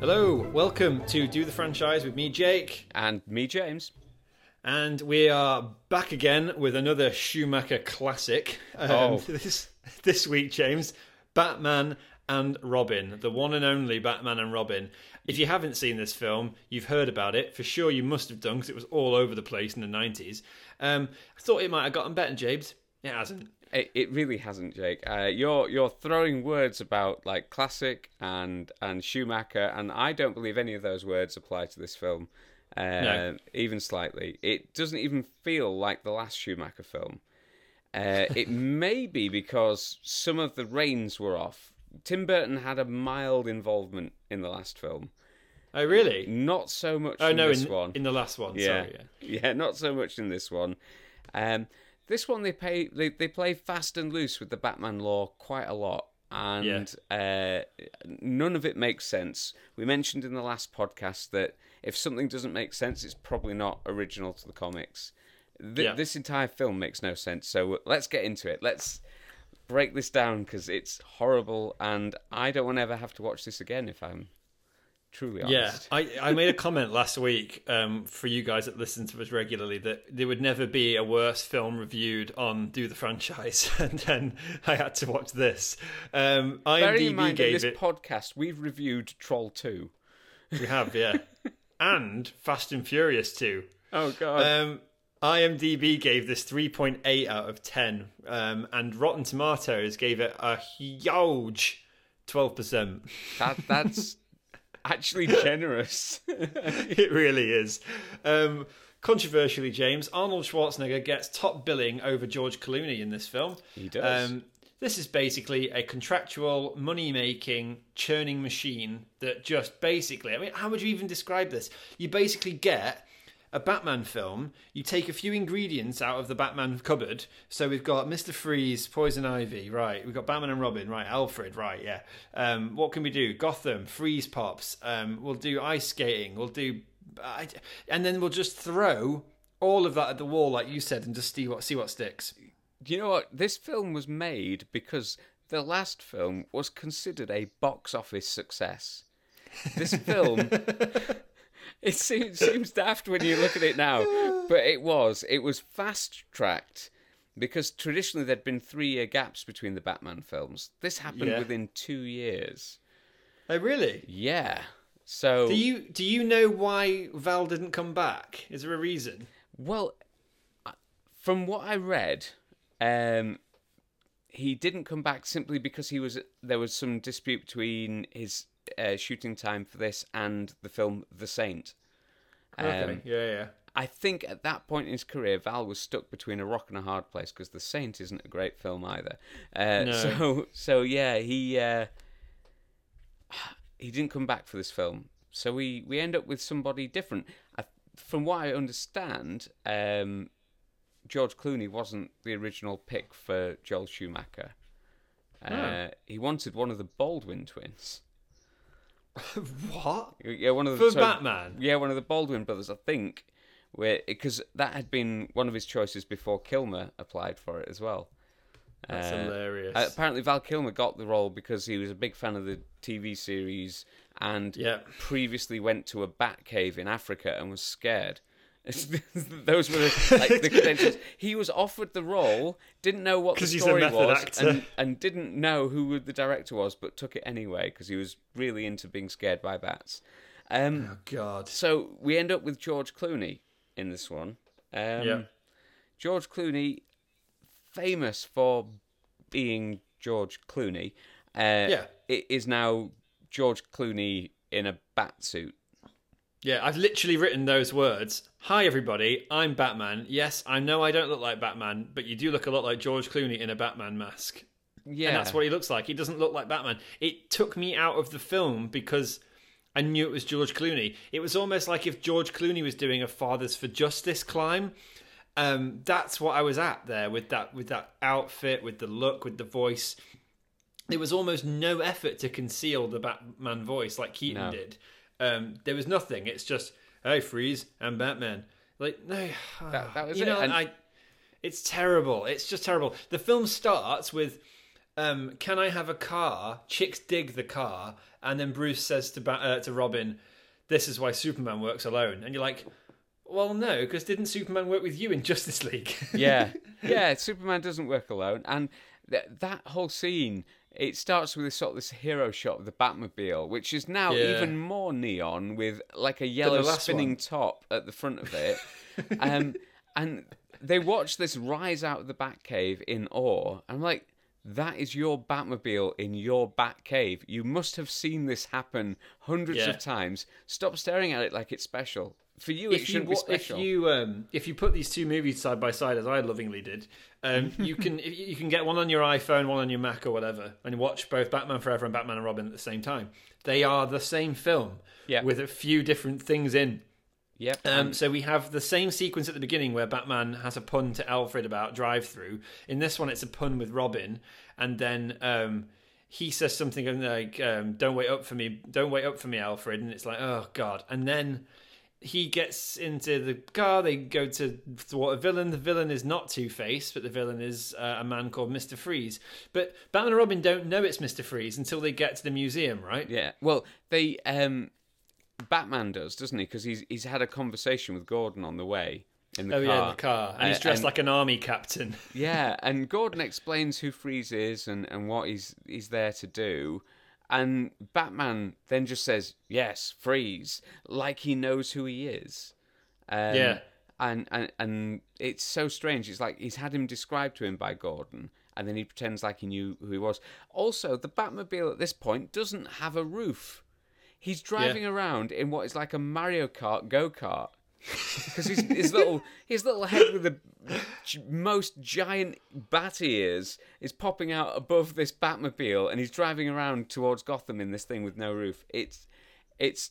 Hello, welcome to Do the Franchise with me, Jake. And me, James. And we are back again with another Schumacher classic. Um, Oh. This, this week, James, Batman and Robin, the one and only Batman and Robin. If you haven't seen this film, you've heard about it. For sure, you must have done because it was all over the place in the 90s. Um, I thought it might have gotten better, James. It hasn't. It, it really hasn't, Jake. Uh, you're you're throwing words about like classic and and Schumacher, and I don't believe any of those words apply to this film, uh, No. even slightly. It doesn't even feel like the last Schumacher film. Uh, it may be because some of the reins were off. Tim Burton had a mild involvement in the last film, Oh, really? not so much Oh, in no, this in, one. in the last one. Yeah. Sorry, yeah. yeah, not so much in this one. Um, this one they pay they, they play fast and loose with the Batman lore quite a lot, and uh, none of it makes sense. We mentioned in the last podcast that if something doesn't make sense, it's probably not original to the comics. Th- Yeah. This entire film makes no sense. So let's get into it. Let's break this down because it's horrible, and I don't want to ever have to watch this again if I'm truly honest. Yeah. I, I made a comment last week um, for you guys that listen to us regularly that there would never be a worse film reviewed on Do the Franchise, and then I had to watch this. Um, Bearing in IMDb mind, in this it. podcast, we've reviewed Troll 2. we have, yeah, and Fast and Furious 2. Oh, God. Um, IMDb gave this 3.8 out of 10, um, and Rotten Tomatoes gave it a huge 12%. that, that's actually generous. it really is. Um, controversially, James Arnold Schwarzenegger gets top billing over George Clooney in this film. He does. Um, this is basically a contractual money-making churning machine that just basically. I mean, how would you even describe this? You basically get. A Batman film, you take a few ingredients out of the Batman cupboard. So we've got Mr. Freeze, Poison Ivy, right? We've got Batman and Robin, right? Alfred, right? Yeah. Um, what can we do? Gotham, Freeze Pops. Um, we'll do ice skating. We'll do, I, and then we'll just throw all of that at the wall, like you said, and just see what see what sticks. Do you know what? This film was made because the last film was considered a box office success. This film. It seems, seems daft when you look at it now, but it was. It was fast tracked because traditionally there'd been three year gaps between the Batman films. This happened Yeah. within two years. Oh, really? Yeah. So Do you do you know why Val didn't come back? Is there a reason? Well, from what I read, um, he didn't come back simply because he was there was some dispute between his uh, shooting time for this and the film The Saint. Um, Okay. yeah, yeah. I think at that point in his career, Val was stuck between a rock and a hard place because The Saint isn't a great film either. Uh, No. So, so yeah, he uh, he didn't come back for this film. So we, we end up with somebody different. I, from what I understand, um, George Clooney wasn't the original pick for Joel Schumacher. Uh, Oh. He wanted one of the Baldwin twins. What Yeah, one of for the so- Batman? yeah, one of the Baldwin brothers, I think, where because that had been one of his choices before Kilmer applied for it as well. That's Uh, hilarious. apparently, Val Kilmer got the role because he was a big fan of the TV series and yeah. previously went to a bat cave in Africa and was scared. Those were the, like the credentials. He was offered the role, didn't know what the 'Cause he's a story was, and, and didn't know who the director was, but took it anyway because he was really into being scared by bats. Um, Oh God. so we end up with George Clooney in this one. Um, Yeah. George Clooney, famous for being George Clooney, uh, Yeah. it is now George Clooney in a bat suit. Yeah, I've literally written those words. Hi, everybody. I'm Batman. Yes, I know I don't look like Batman, but you do look a lot like George Clooney in a Batman mask. Yeah, And that's what he looks like. He doesn't look like Batman. It took me out of the film because I knew it was George Clooney. It was almost like if George Clooney was doing a Fathers for Justice climb. Um, that's what I was at there with that with that outfit, with the look, with the voice. There was almost no effort to conceal the Batman voice like Keaton No. did. Um, there was nothing. It's just, hey, freeze, I'm Batman. Like no, That- that was you it, know, and- I. It's terrible. It's just terrible. The film starts with, um, "Can I have a car?" Chicks dig the car, and then Bruce says to ba- uh, to Robin, "This is why Superman works alone." And you're like, "Well, no, because didn't Superman work with you in Justice League?" yeah, yeah. Superman doesn't work alone, and th- that whole scene. It starts with this sort of this hero shot of the Batmobile, which is now Yeah. even more neon with like a yellow spinning one. top at the front of it. um, and they watch this rise out of the Batcave in awe. I'm like, that is your Batmobile in your Batcave. You must have seen this happen hundreds Yeah. of times. Stop staring at it like it's special. For you, it if you shouldn't be wa- if you um if you put these two movies side by side as I lovingly did, um you can you can get one on your iPhone, one on your Mac or whatever, and watch both Batman Forever and Batman and Robin at the same time. They are the same film, Yeah. with a few different things in. Yep. Um, so we have the same sequence at the beginning where Batman has a pun to Alfred about drive-through. In this one, it's a pun with Robin, and then um, he says something like, um, "Don't wait up for me, don't wait up for me, Alfred," and it's like, "Oh God!" And then he gets into the car. They go to thwart a villain. The villain is not Two Face, but the villain is uh, a man called Mister Freeze. But Batman and Robin don't know it's Mister Freeze until they get to the museum, right? Yeah. Well, they um, Batman does, doesn't he? Because he's he's had a conversation with Gordon on the way in the car. Oh car. yeah, in the car, and he's Uh, dressed and- like an army captain. Yeah, and Gordon explains who Freeze is and, and what he's he's there to do. And Batman then just says, Yes, Freeze, like he knows who he is. Um, Yeah. And, and and it's so strange. It's like he's had him described to him by Gordon, and then he pretends like he knew who he was. Also, the Batmobile at this point doesn't have a roof. He's driving around in what is like a Mario Kart go kart because his, his little his little head with the g- most giant bat ears is popping out above this Batmobile, and he's driving around towards Gotham in this thing with no roof. It's it's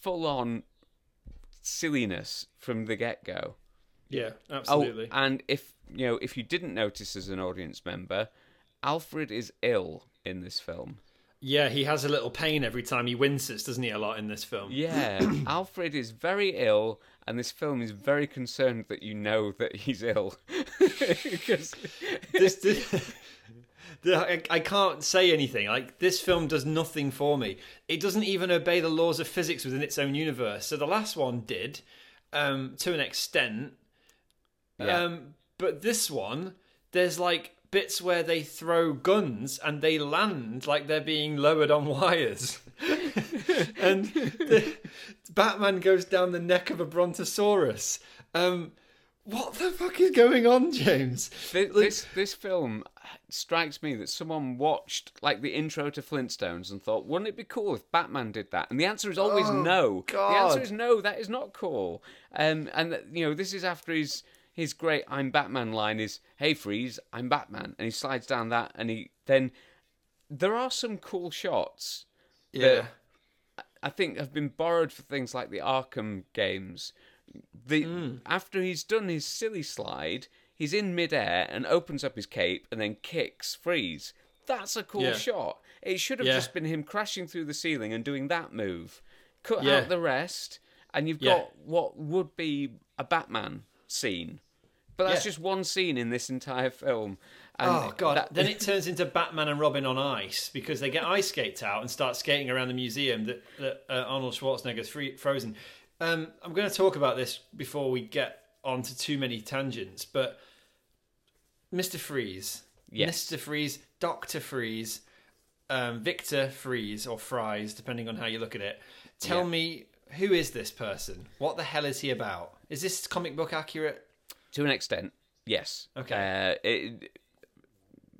full on silliness from the get go. Yeah, Oh, absolutely. and if you know if you didn't notice as an audience member, Alfred is ill in this film. Yeah, he has a little pain every time he winces, doesn't he? A lot in this film. Yeah, Alfred is very ill, and this film is very concerned that you know that he's ill. because This, this- I, I can't say anything. Like this film does nothing for me. It doesn't even obey the laws of physics within its own universe. So the last one did, um, to an extent. Yeah. Um, but this one, there's like bits where they throw guns and they land like they're being lowered on wires. and the, Batman goes down the neck of a brontosaurus. Um, what the fuck is going on, James? This, this this film strikes me that someone watched like the intro to Flintstones and thought, wouldn't it be cool if Batman did that? And the answer is always no. The answer is no. That is not cool. Um, and you know, this is after his his great "I'm Batman" line is, "Hey Freeze, I'm Batman," and he slides down that, and he then there are some cool shots. Yeah. I think have been borrowed for things like the Arkham games. The Hmm. after he's done his silly slide, he's in midair and opens up his cape and then kicks Freeze. That's a cool Yeah. shot. It should have Yeah. just been him crashing through the ceiling and doing that move. Cut Yeah. out the rest, and you've got what would be a Batman scene. But that's Yeah. just one scene in this entire film. And Oh god! that- then it turns into Batman and Robin on ice because they get ice skates out and start skating around the museum that, that uh, Arnold Schwarzenegger's free, frozen. Um, I'm going to talk about this before we get onto too many tangents, but Mister Freeze, Yes. Mister Freeze, Doctor Freeze, um, Victor Freeze or Fries, depending on how you look at it. Tell Yeah. me who is this person? What the hell is he about? Is this comic book accurate? To an extent, yes. Okay. Uh, it,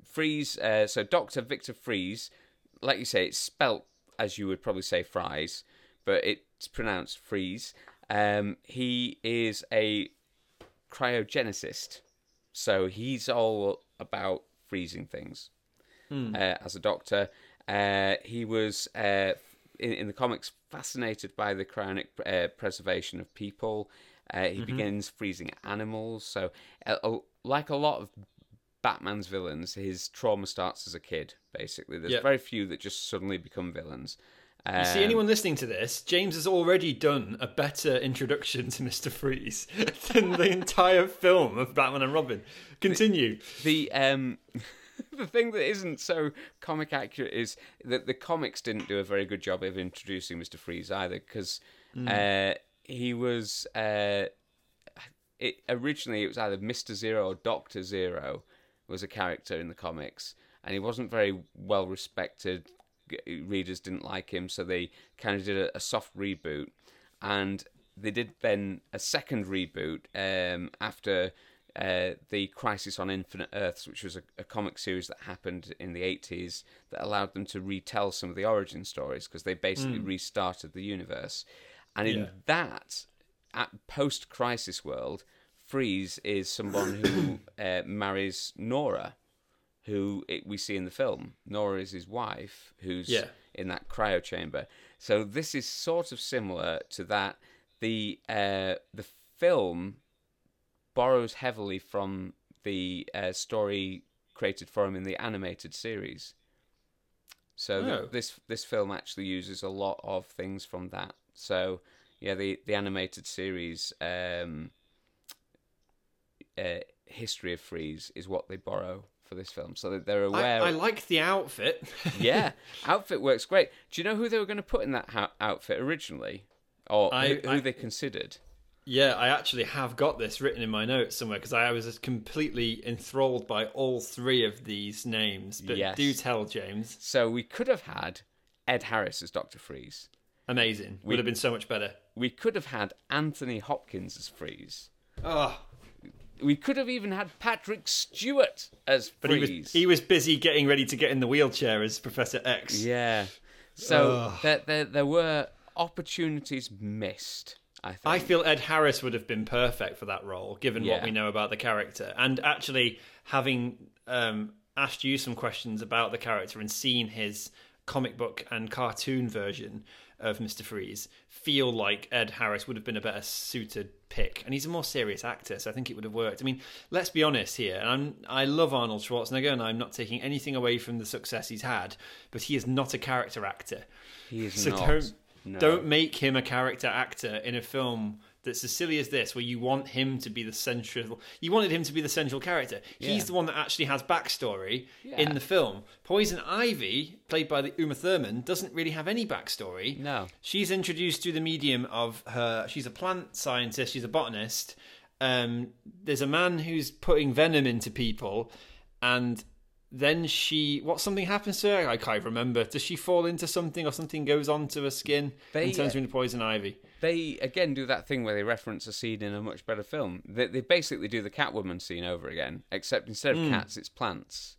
Freeze, uh, so Dr. Victor Fries, like you say, it's spelt as you would probably say fries, but it's pronounced freeze. Um, he is a cryogenicist, so he's all about freezing things. Uh, as a doctor, uh, he was uh, in, in the comics fascinated by the cryonic uh, preservation of people. Uh, he begins freezing animals. So, uh, like a lot of Batman's villains, his trauma starts as a kid. Basically, there's Yeah. very few that just suddenly become villains. You see, Um, anyone listening to this, James has already done a better introduction to Mister Freeze than the entire film of Batman and Robin. Continue. the um the thing that isn't so comic accurate is that the comics didn't do a very good job of introducing Mr. Freeze either because uh, he was uh, it originally it was either Mr. Zero or Doctor Zero was a character in the comics and he wasn't very well respected readers didn't like him so they kind of did a, a soft reboot and they did then a second reboot um, after uh, the Crisis on Infinite Earths, which was a, a comic series that happened in the 80s that allowed them to retell some of the origin stories because they basically restarted the universe. And in Yeah. that, at post Crisis world, Freeze is someone who uh, marries Nora, who it, we see in the film. Nora is his wife, who's Yeah. in that cryo chamber. So this is sort of similar to that. The uh, the film borrows heavily from the uh, story created for him in the animated series. So th- Oh. this this film actually uses a lot of things from that. So yeah, the the animated series um, uh, history of Freeze is what they borrow for this film. So that they're I, aware. I like the outfit. yeah, outfit works great. Do you know who they were going to put in that ha- outfit originally, or I- who, who I- they considered? Yeah, I actually have got this written in my notes somewhere because I was completely enthralled by all three of these names. But Yes. do tell, James. So we could have had Ed Harris as Doctor Freeze. Amazing. We, Would have been so much better. We could have had Anthony Hopkins as Freeze. Oh, We could have even had Patrick Stewart as Freeze. but he was he was busy getting ready to get in the wheelchair as Professor X. Yeah. So Ugh. there, there there were opportunities missed. I think. I feel Ed Harris would have been perfect for that role, given what we know about the character. And actually, having um, asked you some questions about the character and seen his comic book and cartoon version of Mr. Freeze, feel like Ed Harris would have been a better suited pick. And he's a more serious actor, so I think it would have worked. I mean, let's be honest here. And I'm, love Arnold Schwarzenegger, and I'm not taking anything away from the success he's had, but he is not a character actor. he is So not. don't no. don't make him a character actor in a film that's as silly as this, where you want him to be the central. You wanted him to be the central character. Yeah. He's the one that actually has backstory Yeah. in the film. Poison Ivy, played by the Uma Thurman, doesn't really have any backstory. No. She's introduced through the medium of her. She's a plant scientist. She's a botanist. Um, there's a man who's putting venom into people, and then she. What something happens to her? I can't remember. Does she fall into something, or something goes onto her skin They, and turns uh, her into poison ivy? They again do that thing where they reference a scene in a much better film. They, they basically do the Catwoman scene over again, except instead of cats, it's plants.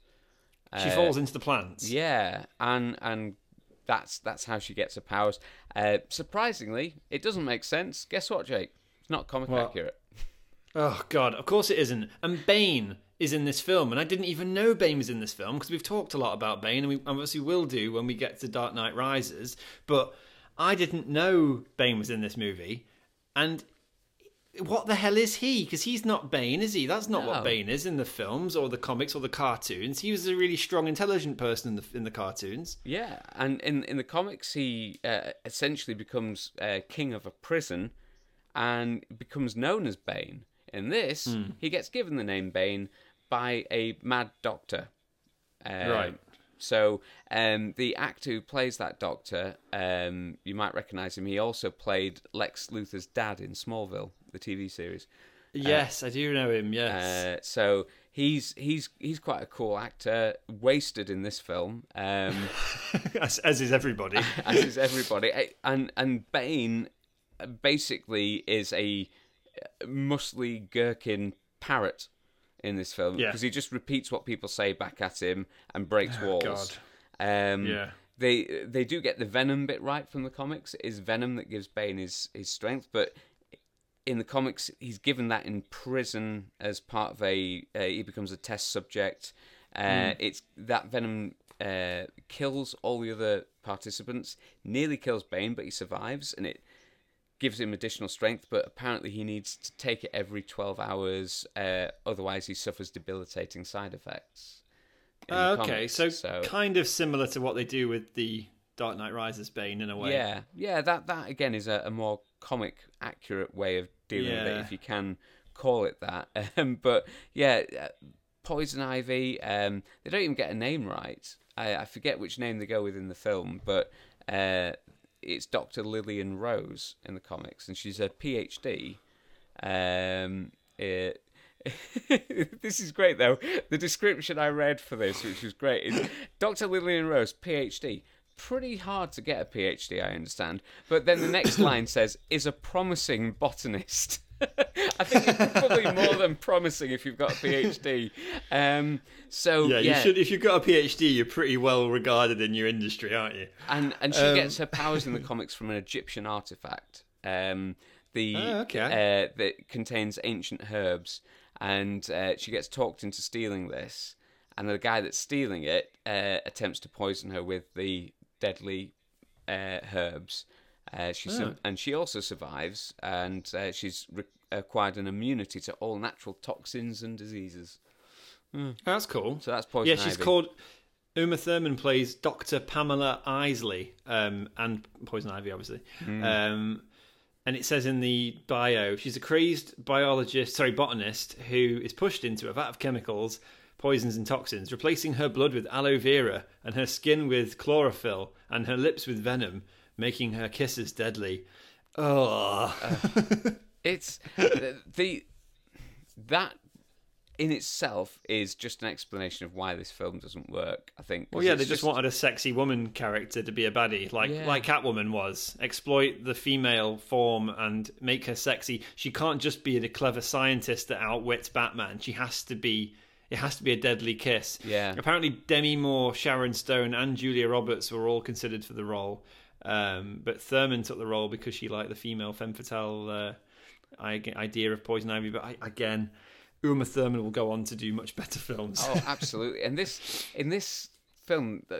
She Uh, falls into the plants. Yeah, and and that's that's how she gets her powers. Uh, surprisingly, it doesn't make sense. Guess what, Jake? It's not comic What? accurate. Oh God! Of course it isn't. And Bane is in this film, and I didn't even know Bane was in this film because we've talked a lot about Bane, and we obviously will do when we get to Dark Knight Rises. But I didn't know Bane was in this movie, and what the hell is he? Because he's not Bane, is he? That's not No. what Bane is in the films or the comics or the cartoons. He was a really strong, intelligent person in the in the cartoons. Yeah, and in in the comics, he uh, essentially becomes uh, king of a prison, and becomes known as Bane. In this, Hmm. he gets given the name Bane by a mad doctor. Um, Right. So um, the actor who plays that doctor, um, you might recognise him. He also played Lex Luthor's dad in Smallville, the TV series. Yes, I do know him. Yes. Uh, so he's he's he's quite a cool actor. Wasted in this film. Um, as, as is everybody. as is everybody. And and Bane basically is a muscly gherkin parrot in this film Yeah. because he just repeats what people say back at him and breaks walls. Um, Yeah. They they do get the venom bit right from the comics. It is venom that gives Bane his his strength, but in the comics he's given that in prison as part of a uh, he becomes a test subject. Uh, It's that venom uh, kills all the other participants, nearly kills Bane, but he survives, and it gives him additional strength. But apparently he needs to take it every twelve hours, uh, otherwise he suffers debilitating side effects. Uh, okay, comics. so, kind of similar to what they do with the Dark Knight Rises Bane in a way. Yeah, yeah. That that again is a, a more comic accurate way of dealing with it, if you can call it that. Um, but yeah, uh, Poison Ivy. Um, they don't even get a name right. I, I forget which name they go with in the film, but uh, it's Doctor Lillian Rose in the comics, and she's a PhD. Um, it, this is great though. The description I read for this, which was great, is Dr. Lillian Rose, PhD. Pretty hard to get a PhD, I understand. But then the next line says, is a promising botanist. I think it's probably more than promising if you've got a PhD. Um, so Yeah, yeah, you should. If you've got a PhD, you're pretty well regarded in your industry, aren't you? and and she Um, gets her powers in the comics from an Egyptian artifact. Um, the Oh, okay. uh, that contains ancient herbs, and uh, she gets talked into stealing this. And the guy that's stealing it uh, attempts to poison her with the deadly uh, herbs. Uh, she su- Oh. and she also survives, and uh, she's re- acquired an immunity to all natural toxins and diseases. That's cool. So that's poison. yeah, she's ivy. called. Uma Thurman plays Dr. Pamela Isley, um, and Poison Ivy, obviously. Hmm. Um, and it says in the bio, she's a crazed biologist, sorry, botanist who is pushed into a vat of chemicals, poisons, and toxins, replacing her blood with aloe vera and her skin with chlorophyll and her lips with venom, making her kisses deadly. Oh, It's the, the that in itself is just an explanation of why this film doesn't work. I think. Well, yeah, they just, wanted a sexy woman character to be a baddie, like Yeah. like Catwoman was. Exploit the female form and make her sexy. She can't just be the clever scientist that outwits Batman. She has to be. It has to be a deadly kiss. Yeah. Apparently, Demi Moore, Sharon Stone, and Julia Roberts were all considered for the role, um, but Thurman took the role because she liked the female femme fatale uh, idea of Poison Ivy. But I, again, Uma Thurman will go on to do much better films. Oh, absolutely. And this in this film, uh,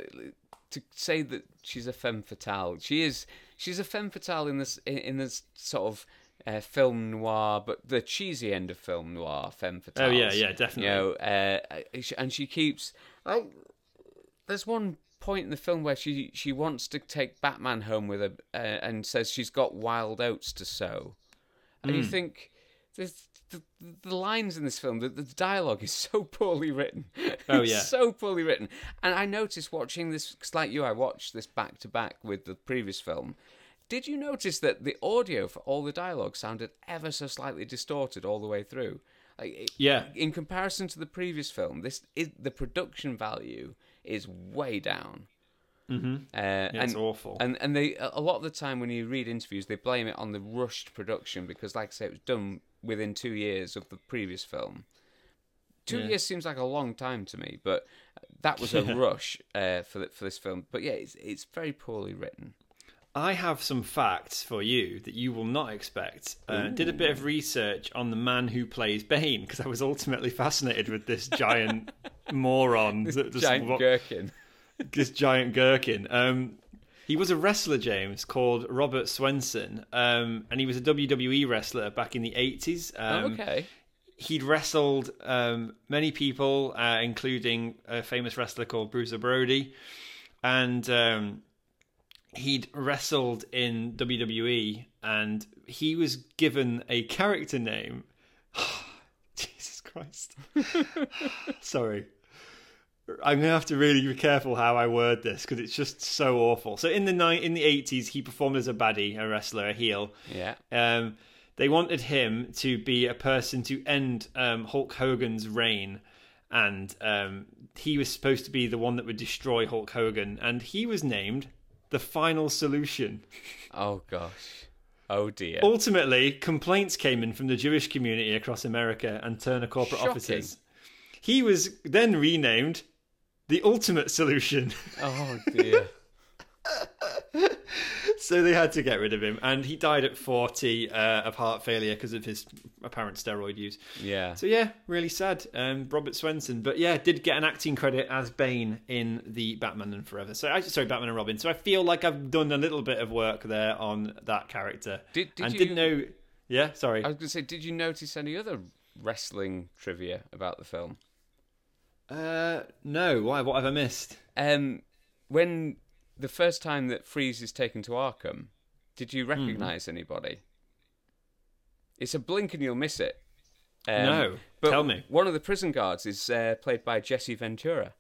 to say that she's a femme fatale, she is. She's a femme fatale in this in, this sort of. Uh, film noir, but the cheesy end of film noir, femme fatale. Oh, yeah, yeah, definitely. You know, uh, and she keeps. I, there's one point in the film where she she wants to take Batman home with her uh, and says she's got wild oats to sow, and Hmm. you think there's the, the lines in this film, the, the dialogue is so poorly written. Oh, yeah. so poorly written. And I noticed watching this, because like you, I watched this back to back with the previous film. Did you notice that the audio for all the dialogue sounded ever so slightly distorted all the way through? Like, Yeah. In comparison to the previous film, this is the production value is way down. Mm-hmm. Uh, Yeah, it's and, awful. And and they a lot of the time when you read interviews, they blame it on the rushed production because, like I say, it was done within two years of the previous film. Two Yeah. years seems like a long time to me, but that was a rush uh, for the, for this film. But yeah, it's it's very poorly written. I have some facts for you that you will not expect. Uh, did a bit of research on the man who plays Bane because I was ultimately fascinated with this giant moron, that just Giant wa- gherkin. this giant gherkin. Um, he was a wrestler, James, called Robert Swenson, um, and he was a WWE wrestler back in the eighties. Um, oh, okay. he'd wrestled um, many people, uh, including a famous wrestler called Bruiser Brody, and um, he'd wrestled in WWE, and he was given a character name. Jesus Christ! Sorry. I'm gonna have to really be careful how I word this because it's just so awful. So in the ni- in the 80s, he performed as a baddie, a wrestler, a heel. Yeah. Um, they wanted him to be a person to end um, Hulk Hogan's reign, and um, he was supposed to be the one that would destroy Hulk Hogan, and he was named the Final Solution. Oh gosh. Oh dear. Ultimately, complaints came in from the Jewish community across America and Turner corporate Shocking. offices. He was then renamed the Ultimate Solution. Oh dear. so they had to get rid of him, and he died at 40 uh, of heart failure because of his apparent steroid use. Yeah. So yeah, really sad. Um, Robert Swenson, but yeah, did get an acting credit as Bane in the Batman and Forever. So I sorry, Batman and Robin. So I feel like I've done a little bit of work there on that character. Did- did and you- didn't know. Yeah, sorry. I was going to say, did you notice any other wrestling trivia about the film? Uh, no. Why? What have I missed? Um, when the first time that Freeze is taken to Arkham, did you recognise anybody? It's a blink and you'll miss it. Um, No. but Tell me. One of the prison guards is uh, played by Jesse Ventura.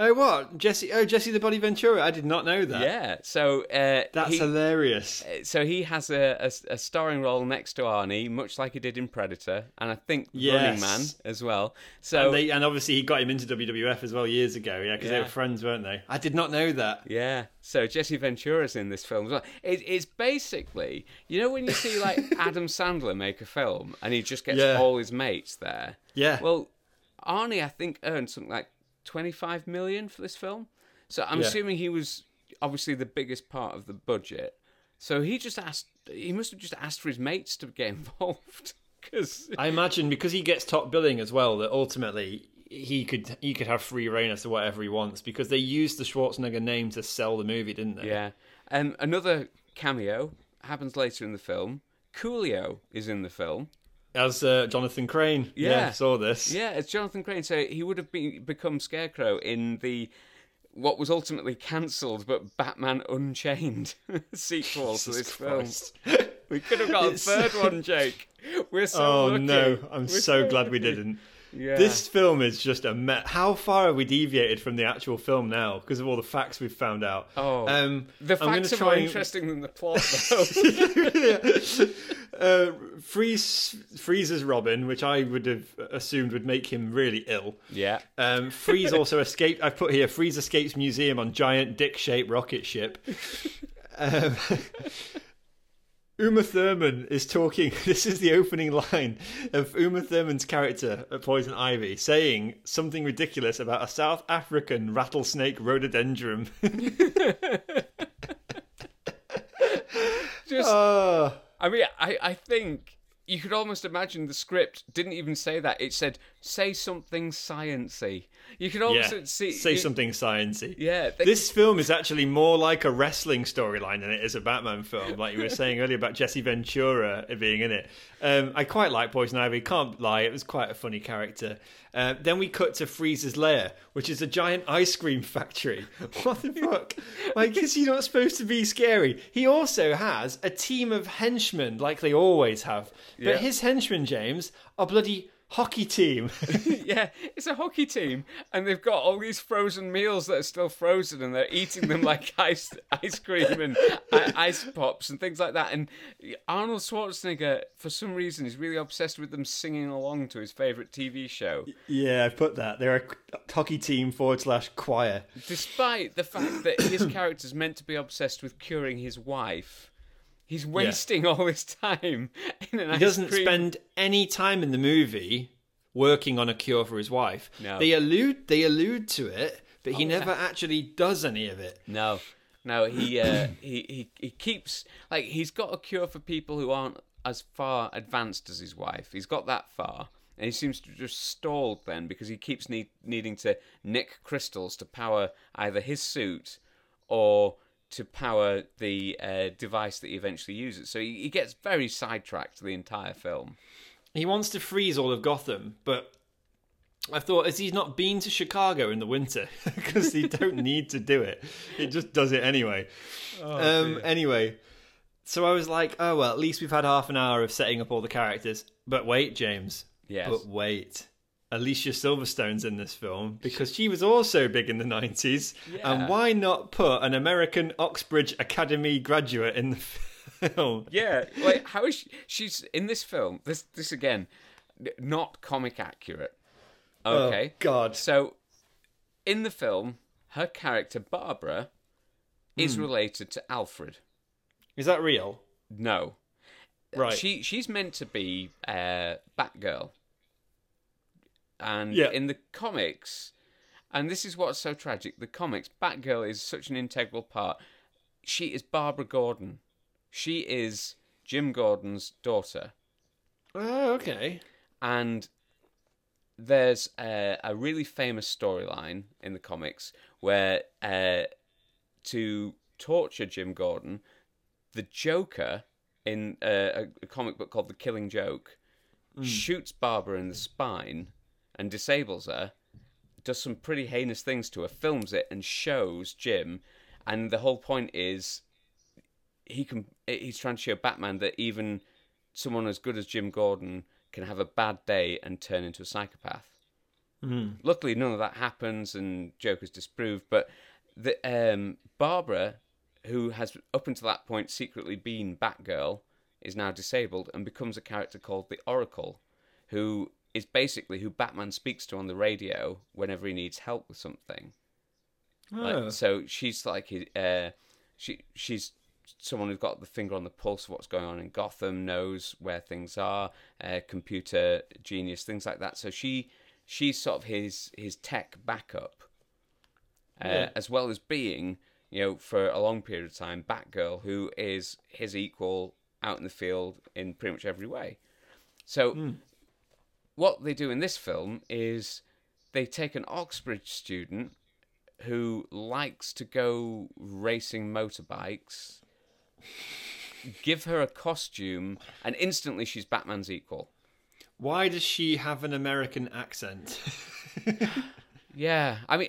Oh, what? Jesse? Oh, Jesse the Body Ventura. I did not know that. Yeah, so uh, That's he, hilarious. so he has a, a, a starring role next to Arnie, much like he did in Predator, and I think Running Man as well. So and, they, and obviously he got him into WWF as well years ago, yeah, because they were friends, weren't they? I did not know that. Yeah, so Jesse Ventura's in this film as well. It, it's basically, you know, when you see like Adam Sandler make a film and he just gets Yeah. all his mates there. Yeah. Well, Arnie, I think, earned something like twenty-five million for this film. So I'm Yeah. assuming he was obviously the biggest part of the budget. So he just asked. He must have just asked for his mates to get involved because I imagine because he gets top billing as well that ultimately he could he could have free reign as to whatever he wants because they used the Schwarzenegger name to sell the movie, didn't they? Yeah. Um, another cameo happens later in the film. Coolio is in the film. As uh, Jonathan Crane. Yeah. saw this. Yeah, it's Jonathan Crane. So he would have been, become Scarecrow in the what was ultimately cancelled but Batman Unchained sequel to this Christ. film. We could have got a third one, Jake. We're so Oh lucky. no, I'm We're so glad we didn't. Yeah. This film is just a me- how far have we deviated from the actual film now because of all the facts we've found out. Oh, um, the facts are more and- interesting than the plot, though. uh, Freeze Freeze's Robin, which I would have assumed would make him really ill. yeah. Um, Freeze also escaped. I've put here Freeze escapes museum on giant dick-shaped rocket ship. Um, Uma Thurman is talking. This is the opening line of Uma Thurman's character, uh, Poison Ivy, saying something ridiculous about a South African rattlesnake rhododendron. Just oh, I mean, I, I think you could almost imagine the script didn't even say that. It said, say something sciency. You could almost yeah. see. Say it- something sciency. Yeah. they- This film is actually more like a wrestling storyline than it is a Batman film, like you were saying earlier about Jesse Ventura being in it. Um, I quite like Poison Ivy, can't lie, it was quite a funny character. Uh, then we cut to Freeze's lair, which is a giant ice cream factory. What the fuck? Like, is he not supposed to be scary? He also has a team of henchmen, like they always have. But Yeah. his henchmen, James, are bloody hockey team. yeah, it's a hockey team, and they've got all these frozen meals that are still frozen, and they're eating them like ice ice cream and i- ice pops and things like that. And Arnold Schwarzenegger, for some reason, is really obsessed with them singing along to his favorite TV show, yeah, I've put that. They're a hockey team forward slash choir. despite the fact that his character's meant to be obsessed with curing his wife. He's wasting all his time in an He doesn't cream. spend any time in the movie working on a cure for his wife. No. They allude they allude to it, but he Oh, yeah. never actually does any of it. No, no, he, uh, he he he keeps like he's got a cure for people who aren't as far advanced as his wife. He's got that far, and he seems to just stalled then because he keeps need, needing to nick crystals to power either his suit or to power the uh, device that he eventually uses. So he, he gets very sidetracked the entire film. He wants to freeze all of Gotham, but I thought, has he not been to Chicago in the winter? Because he don't need to do it. It just does it anyway. um, anyway, so I was like, oh well, at least we've had half an hour of setting up all the characters. But wait, James. Yes. But wait. Alicia Silverstone's in this film because she was also big in the 90s. Yeah. And why not put an American Oxbridge Academy graduate in the film? Yeah, like how is she? She's in this film. This this again, not comic accurate. Okay. Oh, God. So, in the film, her character Barbara is Hmm. related to Alfred. Is that real? No, Right. she she's meant to be uh, Batgirl, and Yeah. in the comics, and this is what's so tragic. The comics, Batgirl is such an integral part. She is Barbara Gordon. She is Jim Gordon's daughter, Oh, okay. and there's a, a really famous storyline in the comics where uh, to torture Jim Gordon, the Joker in uh, a, a comic book called The Killing Joke shoots Barbara in the spine and disables her, does some pretty heinous things to her, films it, and shows Jim. and the whole point is he can he's trying to show Batman that even someone as good as Jim Gordon can have a bad day and turn into a psychopath. Mm. Luckily, none of that happens, and Joker's disproved. But the um, Barbara, who has up until that point secretly been Batgirl, is now disabled and becomes a character called the Oracle, who is basically who Batman speaks to on the radio whenever he needs help with something. Oh. Like, so she's like uh, she she's someone who's got the finger on the pulse of what's going on in Gotham, knows where things are, uh, computer genius, things like that. So she she's sort of his his tech backup, uh, Yeah. as well as being you know for a long period of time Batgirl, who is his equal out in the field in pretty much every way. So what they do in this film is they take an Oxbridge student who likes to go racing motorbikes, give her a costume, and instantly she's Batman's equal. Why does she have an American accent? Yeah, I mean,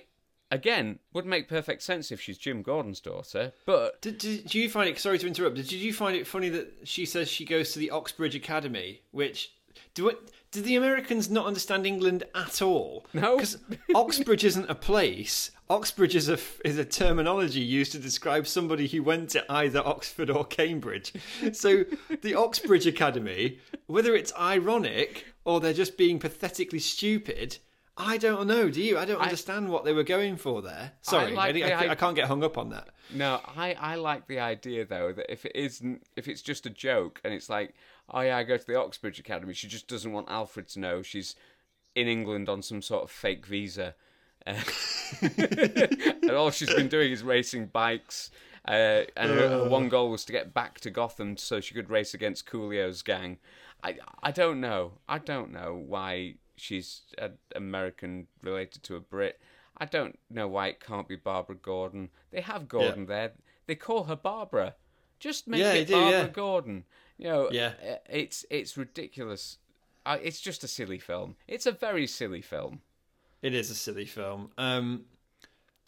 again, would make perfect sense if she's Jim Gordon's daughter, but Did, did, do you find it? Sorry to interrupt. Did you find it funny that she says she goes to the Oxbridge Academy? Which do it? Did the Americans not understand England at all? No. because Oxbridge isn't a place. Oxbridge is a is a terminology used to describe somebody who went to either Oxford or Cambridge. So the Oxbridge Academy, whether it's ironic or they're just being pathetically stupid. I don't know. Do you? I don't understand what they were going for there. Sorry, I, like I, the I i- can't get hung up on that. No, I, I like the idea though that if it isn't if it's just a joke and it's like, oh yeah, I go to the Oxbridge Academy, she just doesn't want Alfred to know she's in England on some sort of fake visa, uh, and all she's been doing is racing bikes. Uh, and her, her one goal was to get back to Gotham so she could race against Coolio's gang. I I don't know. I don't know why she's an American related to a Brit. I don't know why it can't be Barbara Gordon. They have Gordon there. They call her Barbara. Just make Yeah, it do, Barbara yeah. Gordon. You know, Yeah. uh, it's it's ridiculous. I, it's just a silly film. It's a very silly film. It is a silly film. Um,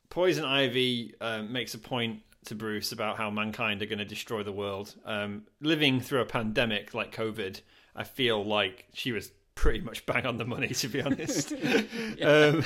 Poison Ivy um, makes a point to Bruce about how mankind are going to destroy the world. Um, living through a pandemic like COVID, I feel like she was pretty much bang on the money, to be honest. um,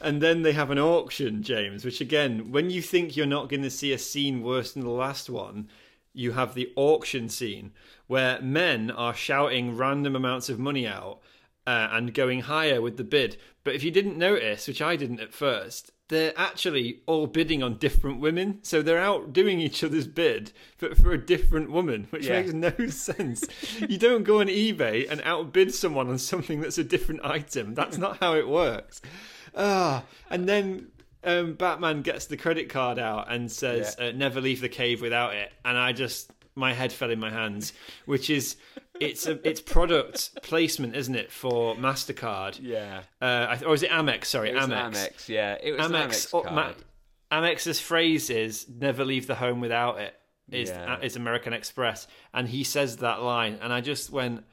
and then they have an auction, James, which again, when you think you're not going to see a scene worse than the last one, you have the auction scene where men are shouting random amounts of money out uh, and going higher with the bid. But if you didn't notice, which I didn't at first, they're actually all bidding on different women. So they're outdoing each other's bid, but for a different woman, which Yeah. makes no sense. you don't go on eBay and outbid someone on something that's a different item. That's not how it works. Ah, and then um, Batman gets the credit card out and says, Yeah. uh, "Never leave the cave without it." And I just, my head fell in my hands, which is, it's a, it's product placement, isn't it, for Mastercard? Yeah. Uh, or is it Amex? Sorry, It Amex. Amex. Yeah, it was Amex card. Ma- Amex's phrase is "Never leave the home without it." Is Yeah. is American Express, and he says that line, and I just went,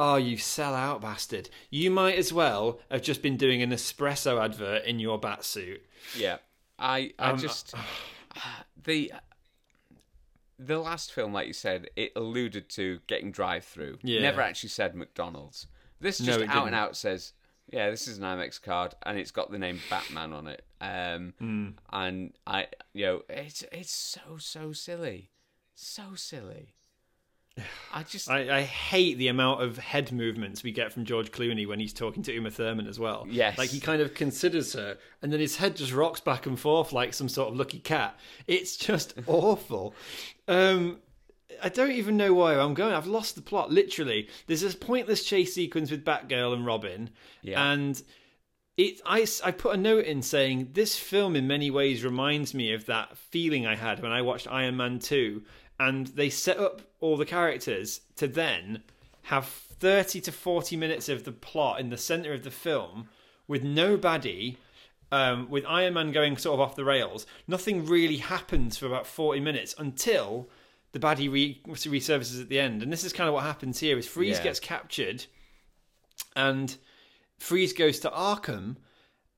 "Oh, you sell out bastard! You might as well have just been doing an espresso advert in your bat suit." Yeah, I I Um, just the the last film, like you said, it alluded to getting drive through. Yeah. Never actually said McDonald's. This just it out and didn't. out says, yeah, this is an Amex card, and it's got the name Batman on it. Um, Hmm. and I, you know, it's it's so so silly, so silly. I just I, I hate the amount of head movements we get from George Clooney when he's talking to Uma Thurman as well. Yes. Like he kind of considers her and then his head just rocks back and forth like some sort of lucky cat. It's just awful. Um I don't even know where I'm going. I've lost the plot, literally. There's this pointless chase sequence with Batgirl and Robin. Yeah. And it I, I put a note in saying this film in many ways reminds me of that feeling I had when I watched Iron Man 2 and they set up all the characters to then have 30 to 40 minutes of the plot in the center of the film with no baddie um, with Iron Man going sort of off the rails nothing really happens for about 40 minutes until the baddie re- resurfaces at the end and this is kind of what happens here is Freeze Yeah. gets captured and Freeze goes to Arkham,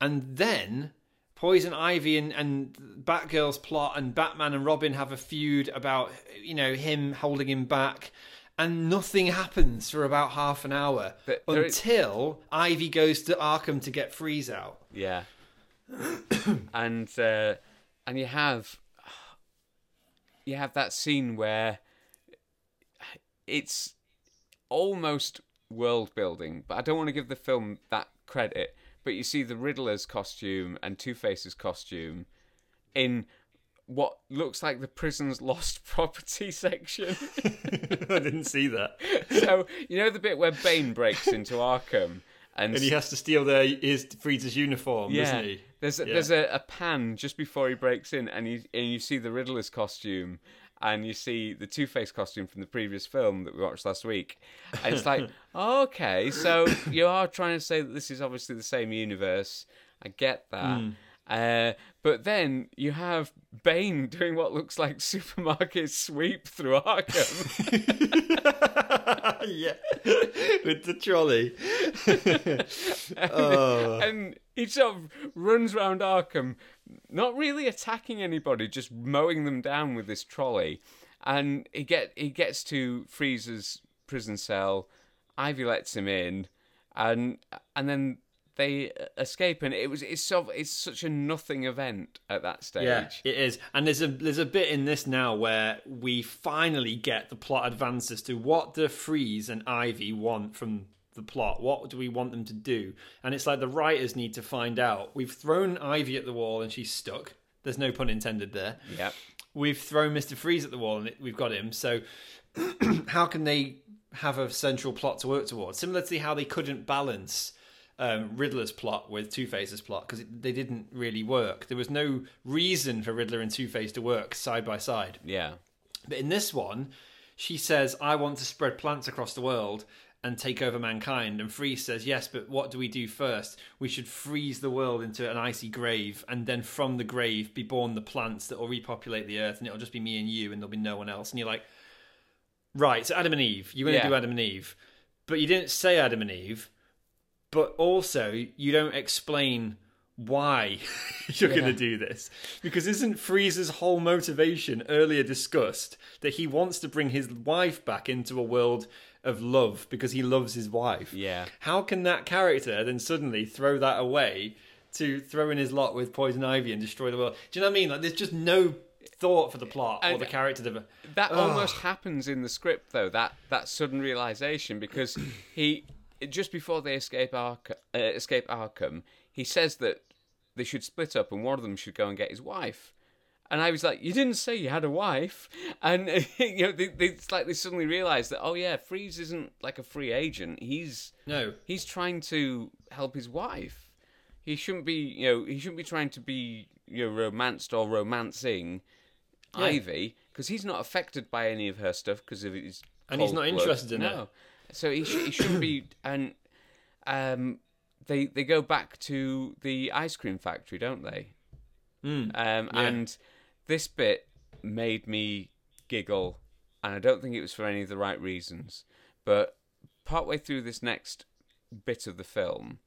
and then Poison Ivy and, and Batgirl's plot, and Batman and Robin have a feud about you know him holding him back, and nothing happens for about half an hour But there is- until Ivy goes to Arkham to get Freeze out. Yeah. and uh, and you have you have that scene where it's almost world building, but I don't want to give the film that credit. But you see the Riddler's costume and Two Face's costume in what looks like the prison's lost property section. I didn't see that. so you know the bit where Bane breaks into Arkham and, And he has to steal their his Freeze's uniform, doesn't he? There's a, Yeah. there's a, a pan just before he breaks in, and you and you see the Riddler's costume, and you see the Two Face costume from the previous film that we watched last week, and it's like, okay, so you are trying to say that this is obviously the same universe. I get that. Hmm. Uh, but then you have Bane doing what looks like supermarket sweep through Arkham. yeah, with the trolley. oh. and he sort of runs round Arkham, not really attacking anybody, just mowing them down with this trolley. And he get he gets to Freeze's prison cell. Ivy lets him in, and and then they uh, escape. And it was it's of, it's such a nothing event at that stage. Yeah, it is. And there's a there's a bit in this now where we finally get the plot advances to what the Freeze and Ivy want from the plot. What do we want them to do? And it's like the writers need to find out. We've thrown Ivy at the wall and she's stuck. There's no pun intended there. Yep. We've thrown Mr. Freeze at the wall and we've got him. So how can they have a central plot to work towards? Similar to how they couldn't balance um, Riddler's plot with Two Face's plot because they didn't really work. There was no reason for Riddler and Two Face to work side by side. Yeah. But in this one, she says, I want to spread plants across the world and take over mankind. And Freeze says, Yes, but what do we do first? We should freeze the world into an icy grave, and then from the grave be born the plants that will repopulate the earth, and it'll just be me and you, and there'll be no one else. And you're like, Right, so Adam and Eve. You're going to Yeah. do Adam and Eve. But you didn't say Adam and Eve, but also you don't explain why you're going to do this. Because isn't Freeze's whole motivation earlier discussed that he wants to bring his wife back into a world of love because he loves his wife? Yeah. How can that character then suddenly throw that away to throw in his lot with Poison Ivy and destroy the world? Do you know what I mean? Like, there's just no thought for the plot or the character development. That almost happens in the script, though. That that sudden realization, because he just before they escape Arkham, uh, escape Arkham, he says that they should split up and one of them should go and get his wife. And I was like, "You didn't say you had a wife," and you know, they, they, it's like they suddenly realize that, oh yeah, Freeze isn't like a free agent. He's No. he's trying to help his wife. He shouldn't be, you know, he shouldn't be trying to be, you know, romanced or romancing Ivy because he's not affected by any of her stuff because of his And he's not blood. interested in it. So he, sh- he shouldn't be. And um, they they go back to the ice cream factory, don't they? Mm. Um, Yeah. And this bit made me giggle, and I don't think it was for any of the right reasons. But partway through this next bit of the film,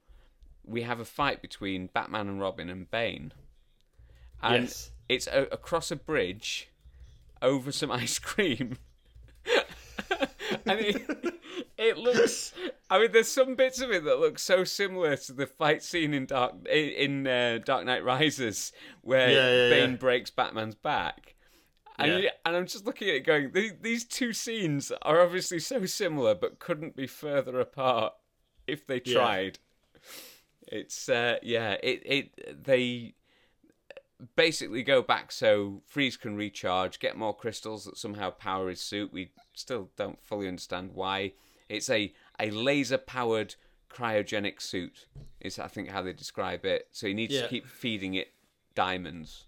we have a fight between Batman and Robin and Bane. And Yes. it's a- across a bridge over some ice cream. and it, it looks. I mean, there's some bits of it that look so similar to the fight scene in Dark in uh, Dark Knight Rises, where Yeah, yeah, Bane yeah. breaks Batman's back. And, and I'm just looking at it going, these two scenes are obviously so similar, but couldn't be further apart if they tried. It's uh, yeah, it it they basically go back so Freeze can recharge, get more crystals that somehow power his suit. We still don't fully understand why. It's a a laser powered cryogenic suit. Is I think how they describe it. So he needs Yeah. to keep feeding it diamonds.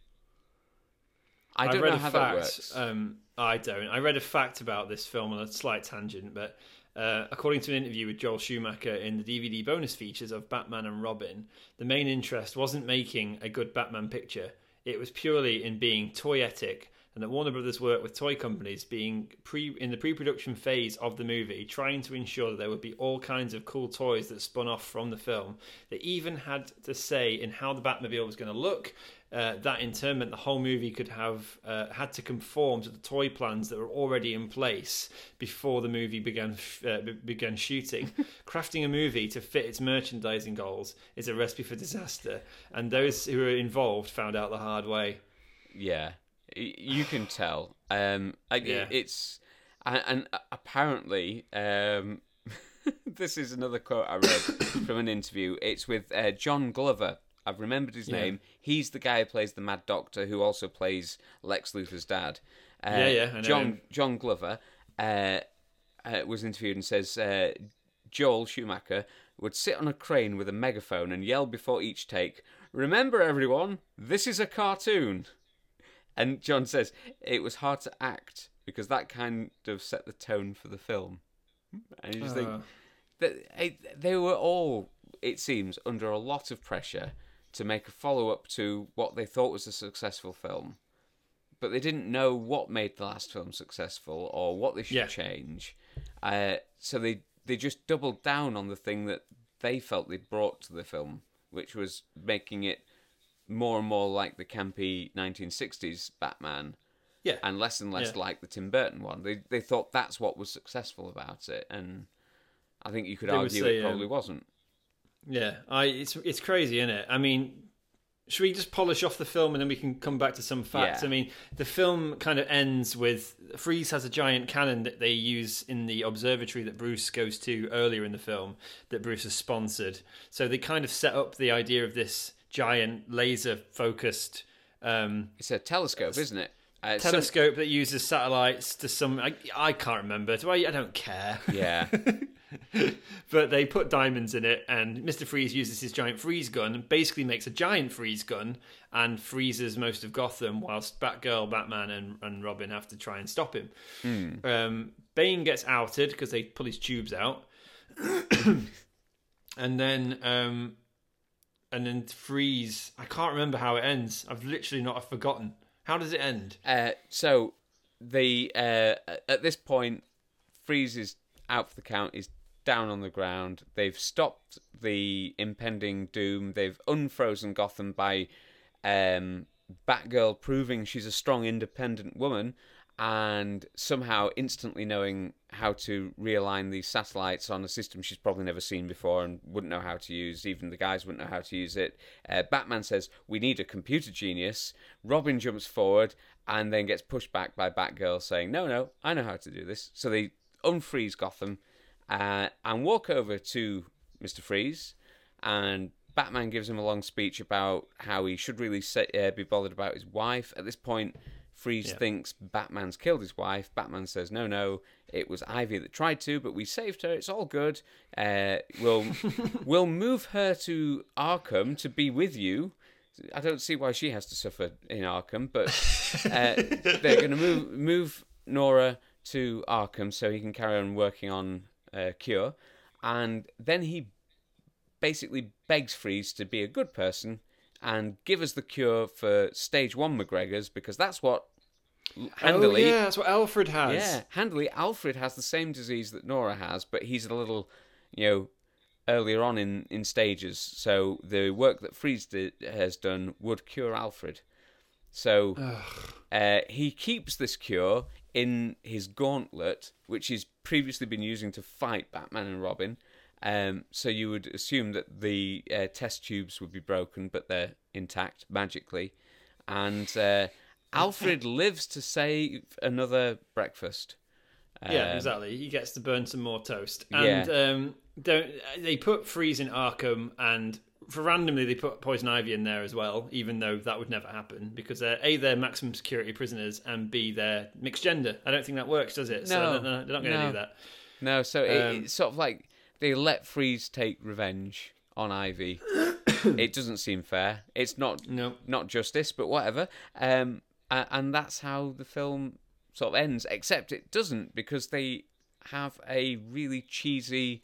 I I don't read know how fact, that works. Um, I don't. I read a fact about this film on a slight tangent, but uh, according to an interview with Joel Schumacher in the DVD bonus features of Batman and Robin, the main interest wasn't making a good Batman picture. It was purely in being toyetic and that Warner Brothers worked with toy companies being pre in the pre-production phase of the movie, trying to ensure that there would be all kinds of cool toys that spun off from the film. They even had to say in how the Batmobile was going to look. Uh, that in turn meant the whole movie could have uh, had to conform to the toy plans that were already in place before the movie began uh, began shooting. Crafting a movie to fit its merchandising goals is a recipe for disaster, and those who were involved found out the hard way. Yeah, you can tell. Um, yeah. it's and, and apparently, um, this is another quote I read from an interview. It's with uh, John Glover. I've remembered his yeah. name. He's the guy who plays the Mad Doctor, who also plays Lex Luthor's dad. Uh, yeah, yeah. John John Glover uh, uh, was interviewed and says uh, Joel Schumacher would sit on a crane with a megaphone and yell before each take, "Remember, everyone, this is a cartoon." And John says it was hard to act because that kind of set the tone for the film. And you just uh. think that they were all, it seems, under a lot of pressure to make a follow up to what they thought was a successful film. But they didn't know what made the last film successful or what they should yeah. change. Uh, so they they just doubled down on the thing that they felt they brought to the film, which was making it more and more like the campy 1960s Batman. Yeah. And less and less yeah. like the Tim Burton one. They they thought that's what was successful about it, and I think you could they argue say, it probably um, wasn't. Yeah, I it's it's crazy, isn't it? I mean, should we just polish off the film and then we can come back to some facts? Yeah. I mean, the film kind of ends with Freeze has a giant cannon that they use in the observatory that Bruce goes to earlier in the film that Bruce has sponsored. So they kind of set up the idea of this giant laser focused. Um, it's a telescope, isn't it? Uh, telescope some... that uses satellites to some. I, I can't remember. Do I? I don't care. Yeah. but they put diamonds in it, and Mister Freeze uses his giant freeze gun and basically makes a giant freeze gun and freezes most of Gotham, whilst Batgirl, Batman, and, and Robin have to try and stop him. Mm. Um, Bane gets outed because they pull his tubes out, and then um, and then freeze. I can't remember how it ends. I've literally not forgotten. How does it end? Uh, so the uh, at this point, freeze is out for the count. Is down on the ground. They've stopped the impending doom. They've unfrozen Gotham by um, Batgirl proving she's a strong, independent woman and somehow instantly knowing how to realign these satellites on a system she's probably never seen before and wouldn't know how to use. Even the guys wouldn't know how to use it. Uh, Batman says, We need a computer genius. Robin jumps forward and then gets pushed back by Batgirl saying, No, no, I know how to do this. So they unfreeze Gotham uh, and walk over to Mr. Freeze. And Batman gives him a long speech about how he should really say, uh, be bothered about his wife. At this point, Freeze yeah. thinks Batman's killed his wife. Batman says, "No, no, it was Ivy that tried to, but we saved her. It's all good. Uh, we'll we'll move her to Arkham to be with you." I don't see why she has to suffer in Arkham, but uh, they're going to move move Nora to Arkham so he can carry on working on uh, Cure, and then he basically begs Freeze to be a good person and give us the cure for stage one MacGregor's because that's what handily. Oh, yeah, that's what Alfred has. Yeah, handily, Alfred has the same disease that Nora has, but he's a little, you know, earlier on in, in stages. So the work that Freeze did, has done would cure Alfred. So uh, he keeps this cure in his gauntlet, which he's previously been using to fight Batman and Robin. Um, so you would assume that the uh, test tubes would be broken, but they're intact magically. And uh, Alfred lives to save another breakfast. Um, yeah, exactly. He gets to burn some more toast. And yeah. um, don't they put Freeze in Arkham, and for randomly they put Poison Ivy in there as well, even though that would never happen because they're a they're maximum security prisoners, and b they're mixed gender. I don't think that works, does it? No, so they're not going to no. do that. No, so um, it, it's sort of like they let Freeze take revenge on Ivy. it doesn't seem fair. It's not no. not justice, but whatever. Um, and that's how the film sort of ends. Except it doesn't because they have a really cheesy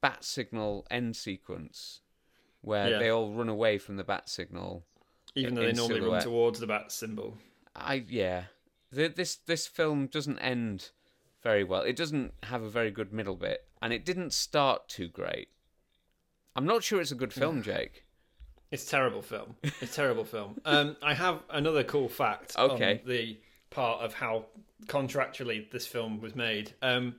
bat signal end sequence where yeah. they all run away from the bat signal. Even though they normally silhouette. run towards the bat symbol. I yeah. th- this this film doesn't end very well. It doesn't have a very good middle bit, and it didn't start too great. I'm not sure it's a good film, Jake. It's a terrible film. It's a terrible film. Um, I have another cool fact Okay. on the part of how contractually this film was made. Um,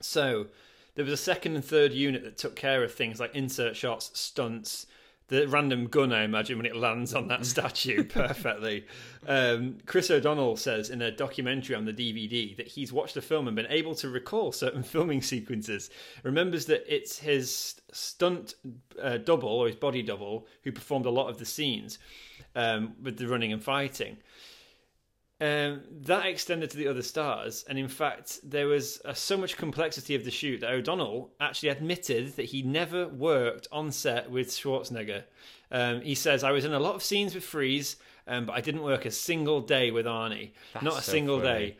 so there was a second and third unit that took care of things like insert shots, stunts, the random gun, I imagine, when it lands on that statue perfectly. Um, Chris O'Donnell says in a documentary on the DVD that he's watched the film and been able to recall certain filming sequences. Remembers that it's his stunt uh, double or his body double who performed a lot of the scenes um, with the running and fighting. Um, that extended to the other stars, and in fact, there was uh, so much complexity of the shoot that O'Donnell actually admitted that he never worked on set with Schwarzenegger. Um, he says, "I was in a lot of scenes with Freeze, um, but I didn't work a single day with Arnie. Not a so single funny. day.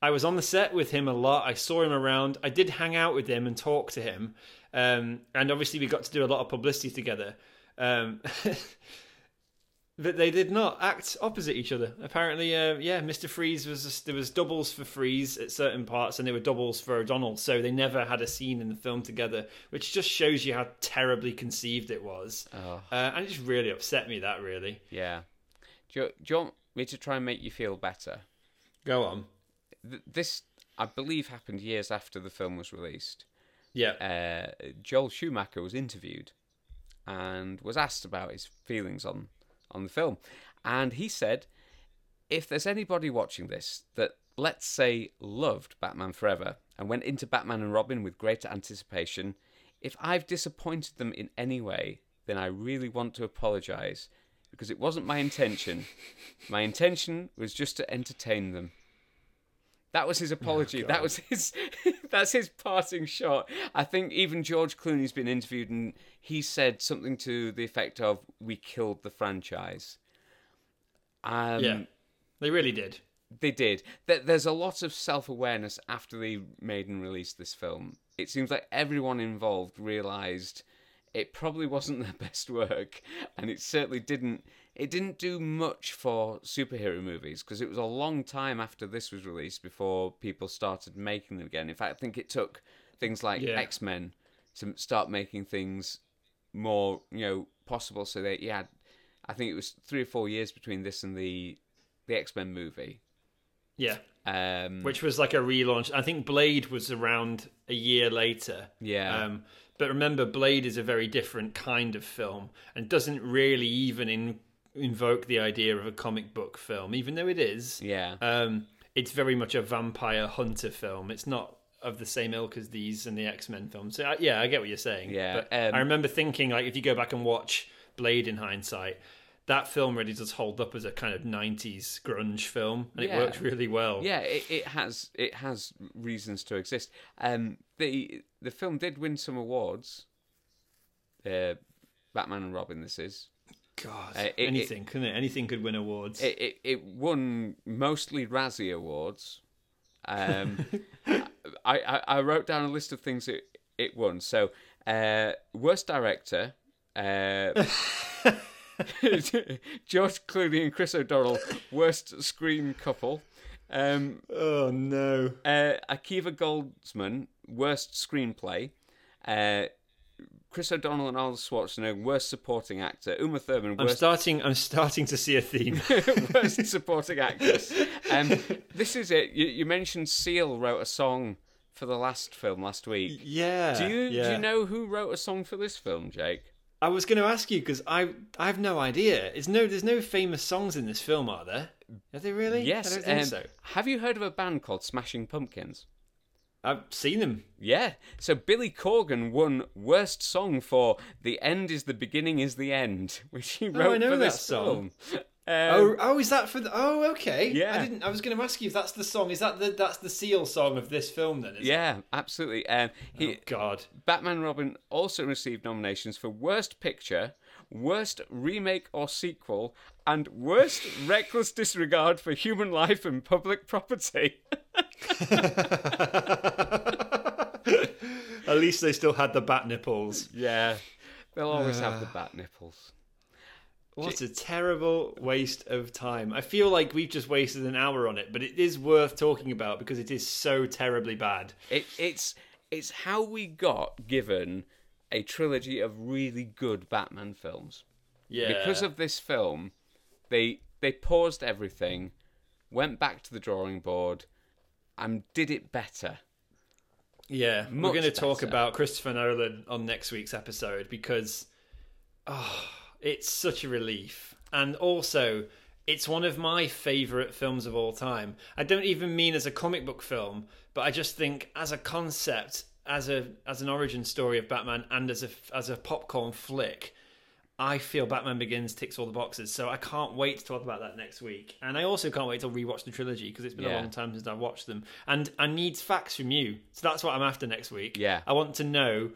I was on the set with him a lot. I saw him around. I did hang out with him and talk to him, um, and obviously we got to do a lot of publicity together." But they did not act opposite each other. Apparently, uh, yeah, Mister Freeze was there was doubles for Freeze at certain parts, and there were doubles for O'Donnell. So they never had a scene in the film together, which just shows you how terribly conceived it was. Oh. Uh, and it just really upset me. That really. Yeah. Do you, do you want me to try and make you feel better? Go on. This, I believe, happened years after the film was released. Yeah. Uh, Joel Schumacher was interviewed and was asked about his feelings on, on the film. And he said, if there's anybody watching this that, let's say, loved Batman Forever and went into Batman and Robin with great anticipation, if I've disappointed them in any way, then I really want to apologise because it wasn't my intention. my intention was just to entertain them. That was his apology. that was his. that's his parting shot. I think even George Clooney's been interviewed and he said something to the effect of, "We killed the franchise." Um, yeah. They really did. they did. There's a lot of self awareness after they made and released this film. It seems like everyone involved realised it probably wasn't their best work, and it certainly didn't. It didn't do much for superhero movies because it was a long time after this was released before people started making them again. In fact, I think it took things like Yeah. X Men to start making things more, you know, possible. So that had, I think it was three or four years between this and the the X Men movie. Yeah. Um, Which was like a relaunch. I think Blade was around a year later. Yeah. Um, but remember, Blade is a very different kind of film and doesn't really even in, invoke the idea of a comic book film, even though it is. yeah, Um, it's very much a vampire hunter film. It's not of the same ilk as these and the X Men films. So, uh, yeah, I get what you're saying. Yeah, But um, I remember thinking, like, if you go back and watch Blade in hindsight, that film really does hold up as a kind of 90s grunge film, and Yeah. it works really well. yeah. It, it has it has reasons to exist. Um, the the film did win some awards. Uh, Batman and Robin. This is God, Uh, it- anything, couldn't it? Anything could win awards. it. It, it won mostly Razzie awards. Um, I, I I wrote down a list of things it it won. So uh, worst director. Uh, George Clooney and Chris O'Donnell, worst screen couple. Um, oh no! uh, Akiva Goldsman, worst screenplay. Uh, Chris O'Donnell and Arnold Schwarzenegger, worst supporting actor. Uma Thurman, I'm starting. I'm starting to see a theme. worst supporting actress. Um, this is it. You, you mentioned Seal wrote a song for the last film last week. yeah. Do you yeah. do you know who wrote a song for this film, Jake? I was going to ask you because I I have no idea. It's no. There's no famous songs in this film, are there? Are they really? Yes. I don't think um, so. Have you heard of a band called Smashing Pumpkins? I've seen them. Yeah. So Billy Corgan won worst song for "The End Is the Beginning Is the End," which he wrote Oh, I know for that this song. film. oh, Um, oh, is that for the? Oh, okay. Yeah. I didn't. I was going to ask you if that's the song. Is that the? That's the Seal song of this film then? Is it? yeah, absolutely. Um, he, Oh God. Batman Robin also received nominations for Worst Picture, Worst Remake or Sequel, and Worst Reckless Disregard for Human Life and Public Property. At least they still had the bat nipples. yeah, they'll always have the bat nipples. What a terrible waste of time. I feel like we've just wasted an hour on it, but it is worth talking about because it is so terribly bad. It, it's it's how we got given a trilogy of really good Batman films. Yeah. Because of this film, they they paused everything, went back to the drawing board, and did it better. Yeah, we're going to talk about Christopher Nolan on next week's episode because oh, it's such a relief. And also, it's one of my favorite films of all time. I don't even mean as a comic book film, but I just think as a concept, as a as an origin story of Batman and as a as a popcorn flick, I feel Batman Begins ticks all the boxes. So I can't wait to talk about that next week. And I also can't wait to rewatch the trilogy because it's been a long time since I watched them. And I need facts from you. So that's what I'm after next week. Yeah. I want to know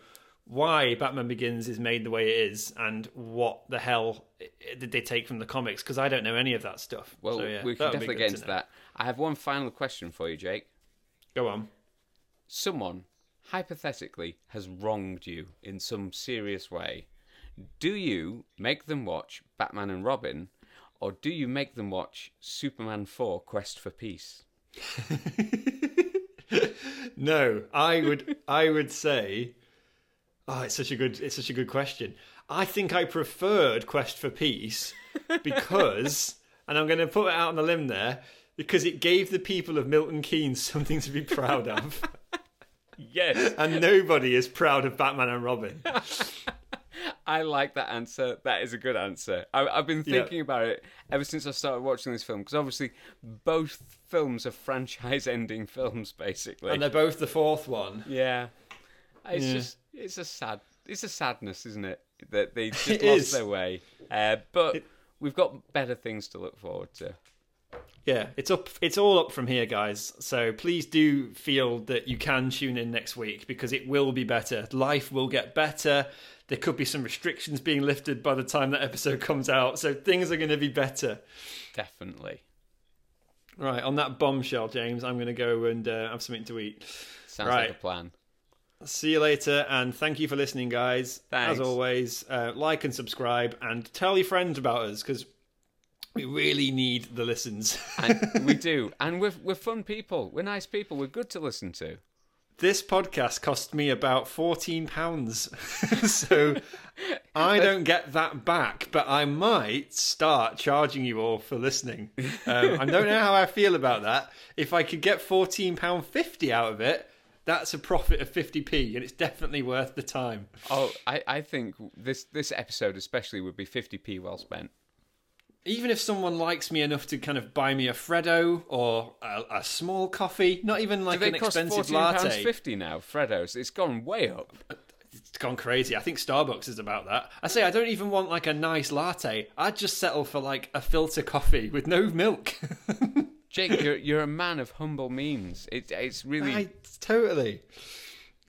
why Batman Begins is made the way it is and what the hell did they take from the comics because I don't know any of that stuff. Well, So, yeah, we can that would be definitely get into that. I have one final question for you, Jake. Go on. Someone hypothetically has wronged you in some serious way. Do you make them watch Batman and Robin, or do you make them watch Superman 4 Quest for Peace? No, I would I would say Oh, it's such a good it's such a good question. I think I preferred Quest for Peace because and I'm going to put it out on the limb there because it gave the people of Milton Keynes something to be proud of. Yes. and nobody is proud of Batman and Robin. I like that answer. That is a good answer. I, I've been Yeah. thinking about it ever since I started watching this film because obviously both films are franchise-ending films, basically. And they're both the fourth one. yeah, it's Yeah. just it's a sad, it's a sadness, isn't it, that they just It lost is. their way. Uh, but we've got better things to look forward to. Yeah, it's up. It's all up from here, guys. So please do feel that you can tune in next week because it will be better. Life will get better. There could be some restrictions being lifted by the time that episode comes out, so things are going to be better. Definitely Right on that bombshell, James. I'm going to go and uh, have something to eat. sounds Right. like a plan. See you later, and thank you for listening, guys. Thanks. As always, uh, like and subscribe, and tell your friends about us because we really need the listens. And we do, and we're we're fun people. We're nice people. We're good to listen to. this podcast cost me about fourteen pounds, so I don't get that back. But I might start charging you all for listening. Um, I don't know how I feel about that. If I could get fourteen pound fifty out of it, that's a profit of fifty p, and it's definitely worth the time. Oh, I, I think this this episode especially would be fifty p well spent. Even if someone likes me enough to kind of buy me a Freddo or a, a small coffee, not even like an expensive latte. fifty now? Freddos, it's gone way up. It's gone crazy. I think Starbucks is about that. I say I don't even want like a nice latte. I'd just settle for like a filter coffee with no milk. Jake, you're you're a man of humble means. It, it's really I totally.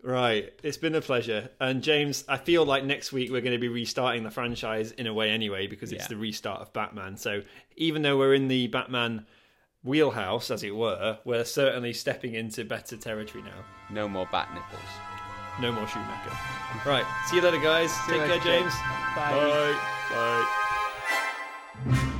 Right, it's been a pleasure. And James, I feel like next week we're going to be restarting the franchise in a way anyway because it's Yeah. the restart of Batman. So even though we're in the Batman wheelhouse, as it were, we're certainly stepping into better territory now. no more bat nipples. No more Schumacher. Right, see you later, guys. you Take care, James. James. Bye. Bye. Bye.